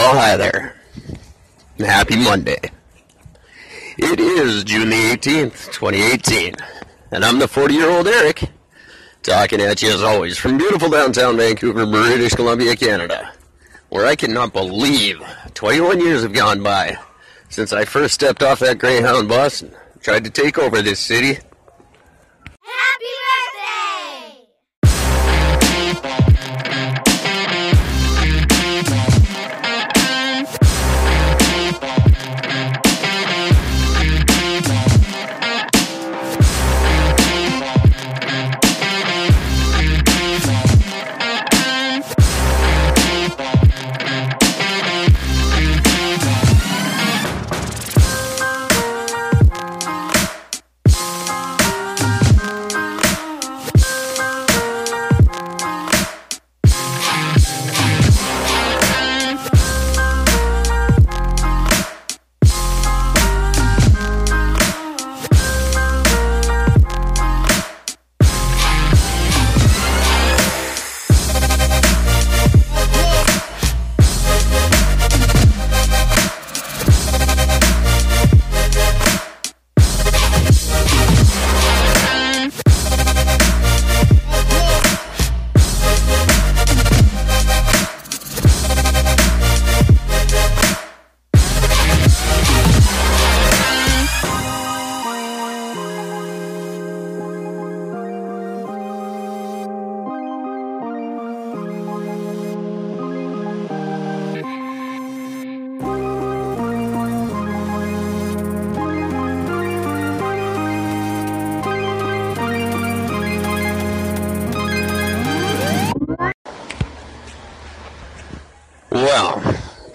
Well, hi there. Happy Monday. It is June the 18th, 2018, and I'm the 40 year old Eric, talking at you as always from beautiful downtown Vancouver, British Columbia, Canada, where I cannot believe 21 years have gone by since I first stepped off that Greyhound bus and tried to take over this city.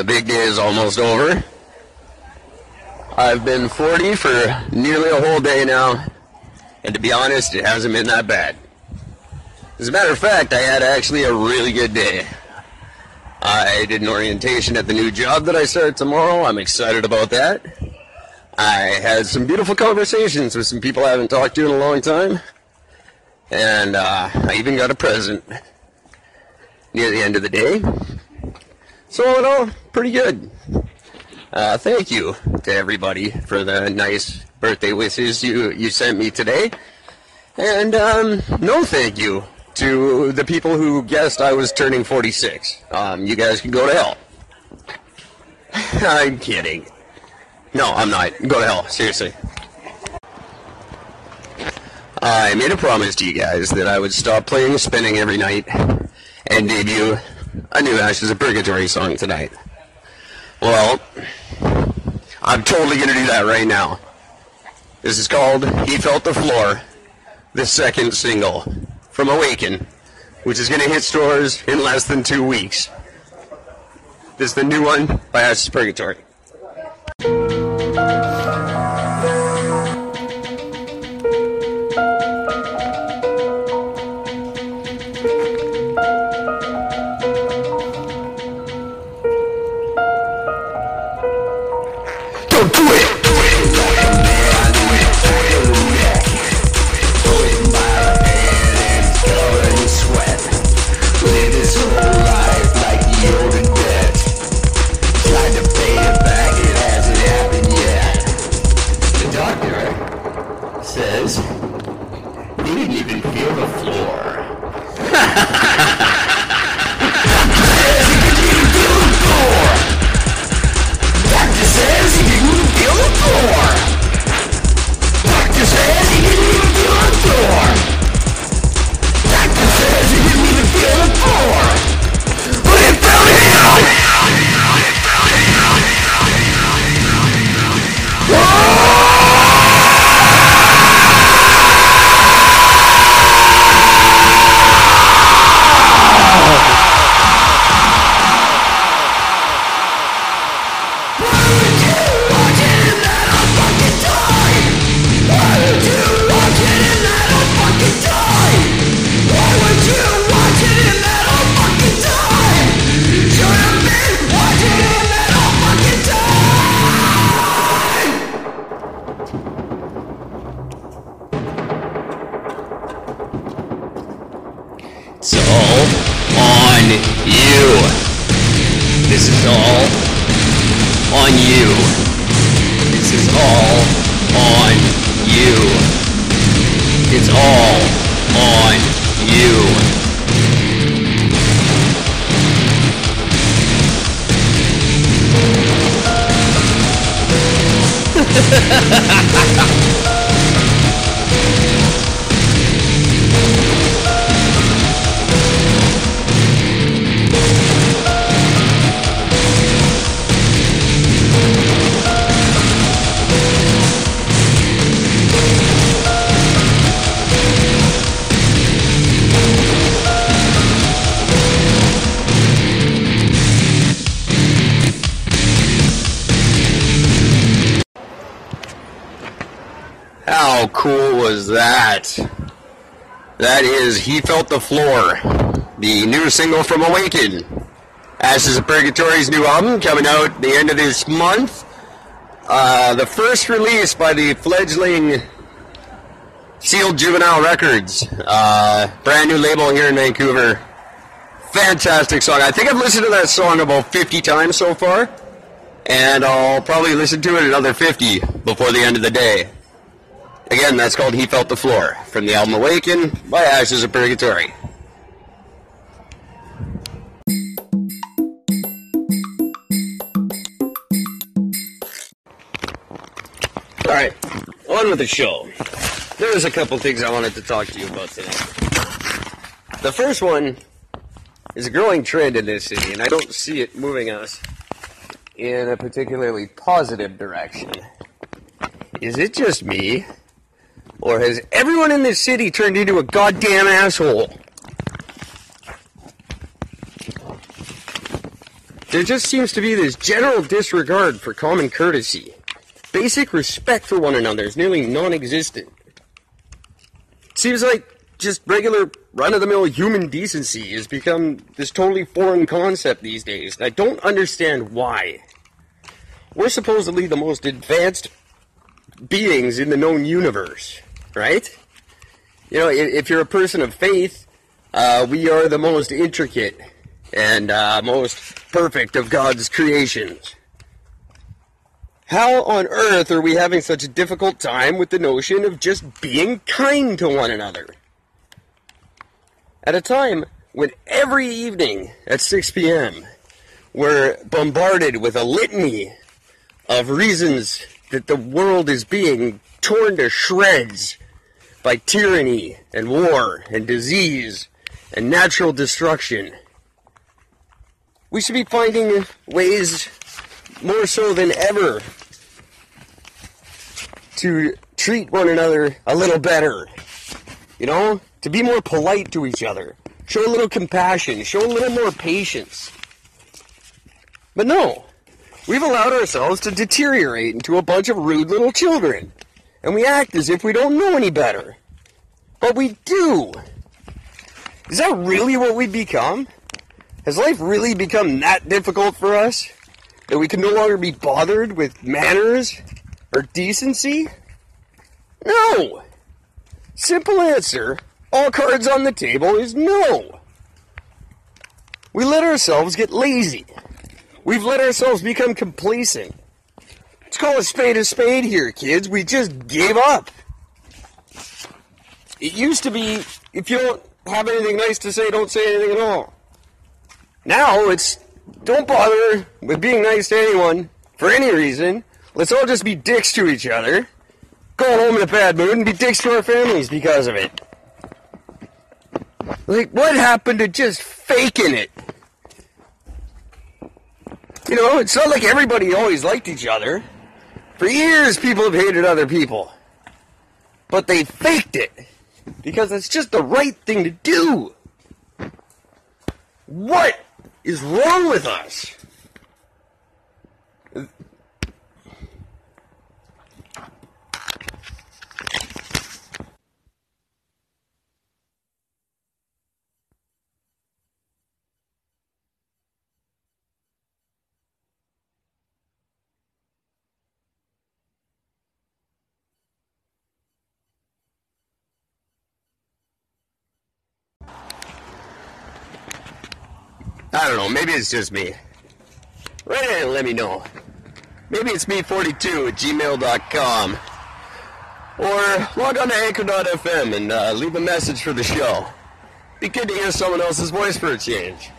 The big day is almost over. I've been 40 for nearly a whole day now, and to be honest, it hasn't been that bad. As a matter of fact, I had actually a really good day. I did an orientation at the new job that I start tomorrow. I'm excited about that. I had some beautiful conversations with some people I haven't talked to in a long time. And uh, I even got a present near the end of the day. So all in all, pretty good. Uh, thank you to everybody for the nice birthday wishes you, you sent me today. And um, no thank you to the people who guessed I was turning 46. Um, you guys can go to hell. I'm kidding. No, I'm not. Go to hell. Seriously. I made a promise to you guys that I would stop playing spinning every night and debut a new Ashes of Purgatory song tonight. Well, I'm totally gonna do that right now. This is called He Felt the Floor, the second single from Awaken, which is gonna hit stores in less than two weeks. This is the new one by Ashes of Purgatory. It's all on you. How cool was that? That is He Felt the Floor, the new single from Awaken. Ashes of Purgatory's new album coming out the end of this month. Uh, the first release by the fledgling Sealed Juvenile Records. Uh, brand new label here in Vancouver. Fantastic song. I think I've listened to that song about 50 times so far. And I'll probably listen to it another 50 before the end of the day. Again, that's called He Felt the Floor from the album Awaken by Ashes of Purgatory. Alright, on with the show. There's a couple things I wanted to talk to you about today. The first one is a growing trend in this city, and I don't see it moving us in a particularly positive direction. Is it just me? Or has everyone in this city turned into a goddamn asshole? There just seems to be this general disregard for common courtesy. Basic respect for one another is nearly non existent. Seems like just regular run of the mill human decency has become this totally foreign concept these days. and I don't understand why. We're supposedly the most advanced beings in the known universe, right? You know, i- if you're a person of faith, uh, we are the most intricate and uh, most perfect of God's creations. How on earth are we having such a difficult time with the notion of just being kind to one another? At a time when every evening at 6 p.m. we're bombarded with a litany of reasons that the world is being torn to shreds by tyranny and war and disease and natural destruction. We should be finding ways more so than ever to treat one another a little better. You know, to be more polite to each other, show a little compassion, show a little more patience. But no, we've allowed ourselves to deteriorate into a bunch of rude little children, and we act as if we don't know any better. But we do. Is that really what we've become? Has life really become that difficult for us? That we can no longer be bothered with manners or decency? No! Simple answer, all cards on the table is no. We let ourselves get lazy. We've let ourselves become complacent. Let's call a spade a spade here, kids. We just gave up. It used to be if you don't have anything nice to say, don't say anything at all. Now it's don't bother with being nice to anyone for any reason. Let's all just be dicks to each other. Go home in a bad mood and be dicks to our families because of it. Like, what happened to just faking it? You know, it's not like everybody always liked each other. For years, people have hated other people. But they faked it. Because it's just the right thing to do. What is wrong with us? I don't know, maybe it's just me. write in and let me know. Maybe it's me42 at gmail.com. Or log on to anchor.fm and uh, leave a message for the show. Be good to hear someone else's voice for a change.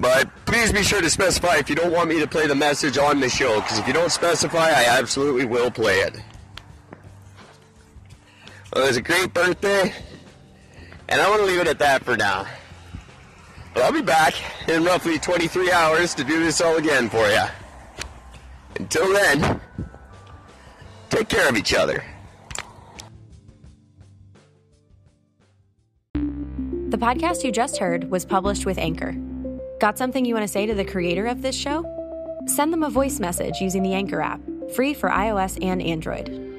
But please be sure to specify if you don't want me to play the message on the show, because if you don't specify, I absolutely will play it. Well, it was a great birthday, and I want to leave it at that for now. But I'll be back in roughly 23 hours to do this all again for you. Until then, take care of each other. The podcast you just heard was published with Anchor. Got something you want to say to the creator of this show? Send them a voice message using the Anchor app, free for iOS and Android.